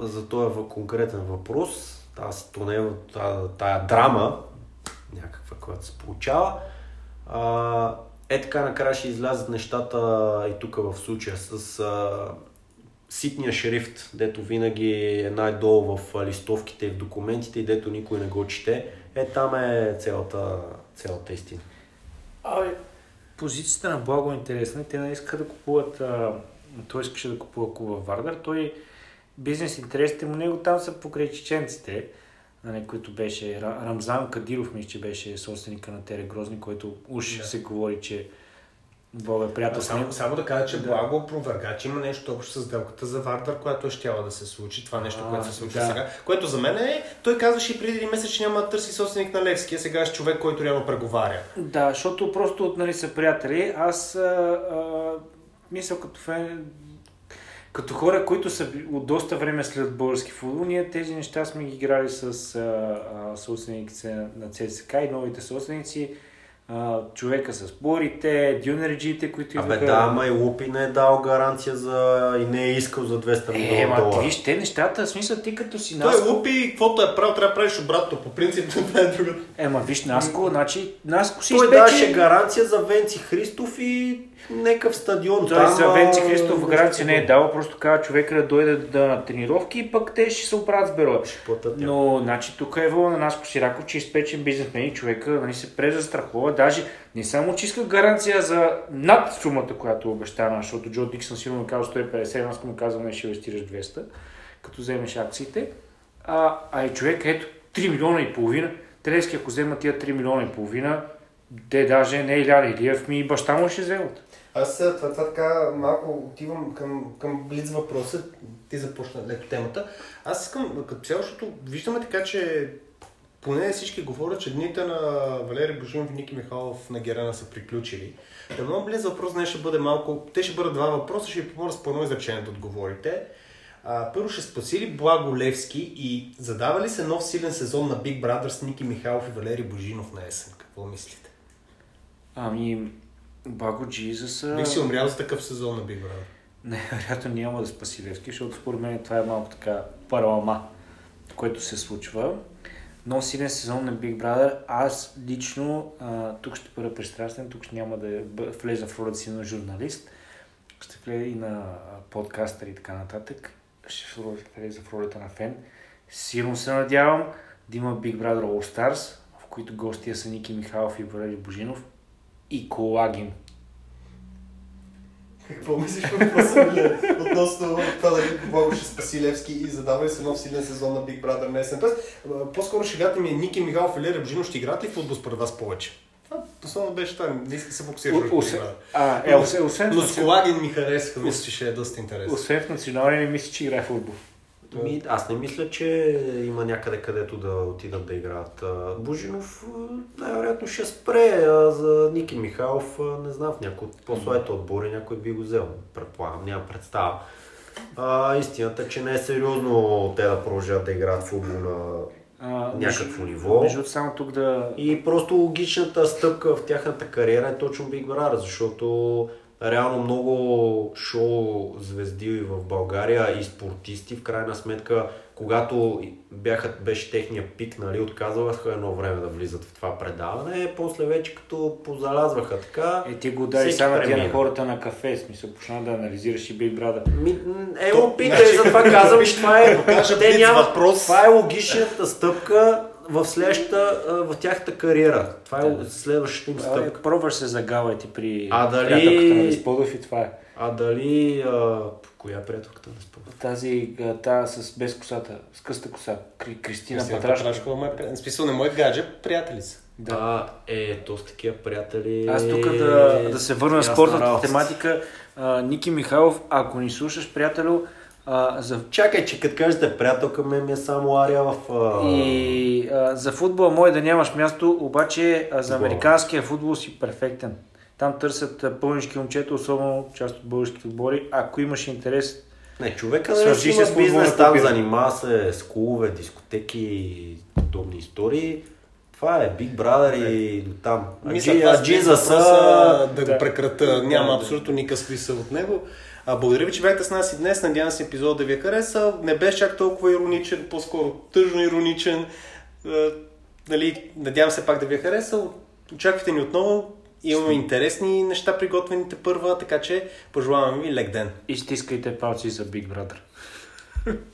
за този конкретен въпрос, тази тунел, тая, тая драма, някаква, която се получава. А, е така накрая ще излязат нещата и тук в случая с а, ситния шрифт, дето винаги е най-долу в листовките и в документите и дето никой не го чете. Е, там е цялата, цялата истина.
Абе, позицията на Благо е интересна. Те не искаха да купуват... А, той искаше да купува клуба Вардар. Той бизнес интересите му него там са покрай чеченците, нали, които беше Ра- Рамзан Кадиров, мисля, че беше собственика на Тере Грозни, който уж
Да.
се говори, че Бога е приятел.
Само, само да кажа, че
Да.
Благо опроверга, че има нещо общо с сделката за Вардар, която е щяла да се случи. Това нещо,
А,
което се случва
да.
сега. Което за мен е, той казваше и преди един месец, че няма да търси собственик на Левски, а сега е човек, който реално преговаря.
Да, защото просто нали, са приятели. Аз а, а, мисля като фен, като хора, които са от доста време след български футбол, ние тези неща сме ги играли с а, а, собствениците на ЦСКА и новите собственици. А, човека с борите, дюнерджиите, които
Абе
идваха.
да, ама и Лупи не е дал гаранция за... и не е искал за 200
Е,
милиона
ти
долара.
виж, те нещата, в смисъл ти като си
Той
Наско...
е лупи, каквото е правил, трябва да правиш обратно. По принцип, това е друга.
Ема виж, Наско, значи Наско си
Той
изпече...
даваше гаранция за Венци Христов и некъв стадион.
Той
там,
Венци Христов
нещо
гаранция не е дал, просто каза човека да дойде да на тренировки и пък те ще се оправят с бюро. Но, значи, тук е вълна на нас Сираков, че е изпечен бизнесмен и човека нали, се презастрахова. Даже не само, че иска гаранция за над сумата, която е обещана, защото Джо Диксън сигурно му казал 150, аз му казал не ще инвестираш 200, като вземеш акциите. А, а и човек, ето, 3 милиона и половина. Телески, ако взема тия 3 милиона и половина, Де даже не Илян Илиев, ми и баща му ще вземат.
Аз това, това така малко отивам към, към блиц въпроса. Ти започна леко темата. Аз искам, като цяло, защото виждаме така, че поне всички говорят, че дните на Валери Божинов и Ники Михайлов на Герана са приключили. Да, много близ въпрос днес ще бъде малко... Те ще бъдат два въпроса, ще ви помоля с по едно изречение да отговорите. А, първо ще спаси ли Благо Левски и задава ли се нов силен сезон на Big Brother с Ники Михайлов и Валери Божинов на есен? Какво мислите?
Ами, Баго Джизъс...
Бих си умрял за такъв сезон на Big Brother.
Не, вероятно няма да спаси Левски, защото според мен това е малко така паралама, което се случва. Но силен сезон на Big Brother. Аз лично а, тук ще бъда пристрастен, тук ще няма да влеза в ролята си на журналист. Ще влеза и на подкастър и така нататък. Ще влеза в ролята на фен. Силно се надявам да има Big Brother All Stars, в които гостия са Ники Михайлов и Валери Божинов и Колагин.
Какво мислиш по въпроса относно това дали Бого ще спаси Левски и задава ли се нов силен сезон на Big Brother на? Тоест, по-скоро шегата ми е Ники Михайлов или Ребжино ще играят ли футбол според вас повече? Това основно беше това, не иска да се фокусираш върху
Освен, а, е, освен,
Но с Колагин ми харесва, мисля, че ще е доста интересно.
Освен в националния ми мисля, че играе футбол.
Ми, аз не мисля, че има някъде където да отидат да играят. Бужинов най-вероятно ще спре, а за Ники Михайлов не знам, в някой от по-слабите отбори някой би го взел. Предполагам, няма представа. А, истината, че не е сериозно те да продължат да играят футбол на а, някакво ниво.
Между само тук да...
И просто логичната стъпка в тяхната кариера е точно Big Brother, защото реално много шоу звезди в България и спортисти, в крайна сметка, когато бяха, беше техния пик, нали, отказваха едно време да влизат в това предаване, после вече като позалязваха така.
Е, ти го дай само тя на хората на кафе, смисъл, почна да анализираш и Big Brother.
Ми, е, опитай, затова казвам, че това е, те няма, въпрос. това е логичната стъпка в следващата, в тяхната кариера. Това е да. следващата им стъпка.
Пробваш се загавайте при
а дали...
на Десподов и това е.
А дали... А... Коя приятелката на Десподов?
Тази, та с без косата, с къста коса. Кри, Кристина Патрашкова.
Патрашкова в смисъл не мой гадже, приятели са.
Да. А, е, то с такива приятели...
Аз тук да, да се върна на спортната тематика. А, Ники Михайлов, ако ни слушаш, приятелю,
а, за... Чакай, че като кажете приятелка ме ми е само Ария в...
А... И а, за футбола може да нямаш място, обаче а, за американския футбол си перфектен. Там търсят пълнички момчета, особено част от българските отбори. Ако имаш интерес,
не, човека да си има бизнес, там занимава се с клубове, дискотеки и подобни истории. Това е Big Brother и до там.
Мисля, Аджи за са... Да, да го прекрата. Няма да, абсолютно никакъв смисъл от него. А, благодаря ви, че бяхте с нас и днес. Надявам се епизод да ви е хареса. Не беше чак толкова ироничен, по-скоро тъжно ироничен. А, нали, надявам се пак да ви е хареса. Очаквайте ни отново. Имаме интересни неща приготвените първа, така че пожелавам ви лек ден.
И стискайте палци за Big Brother.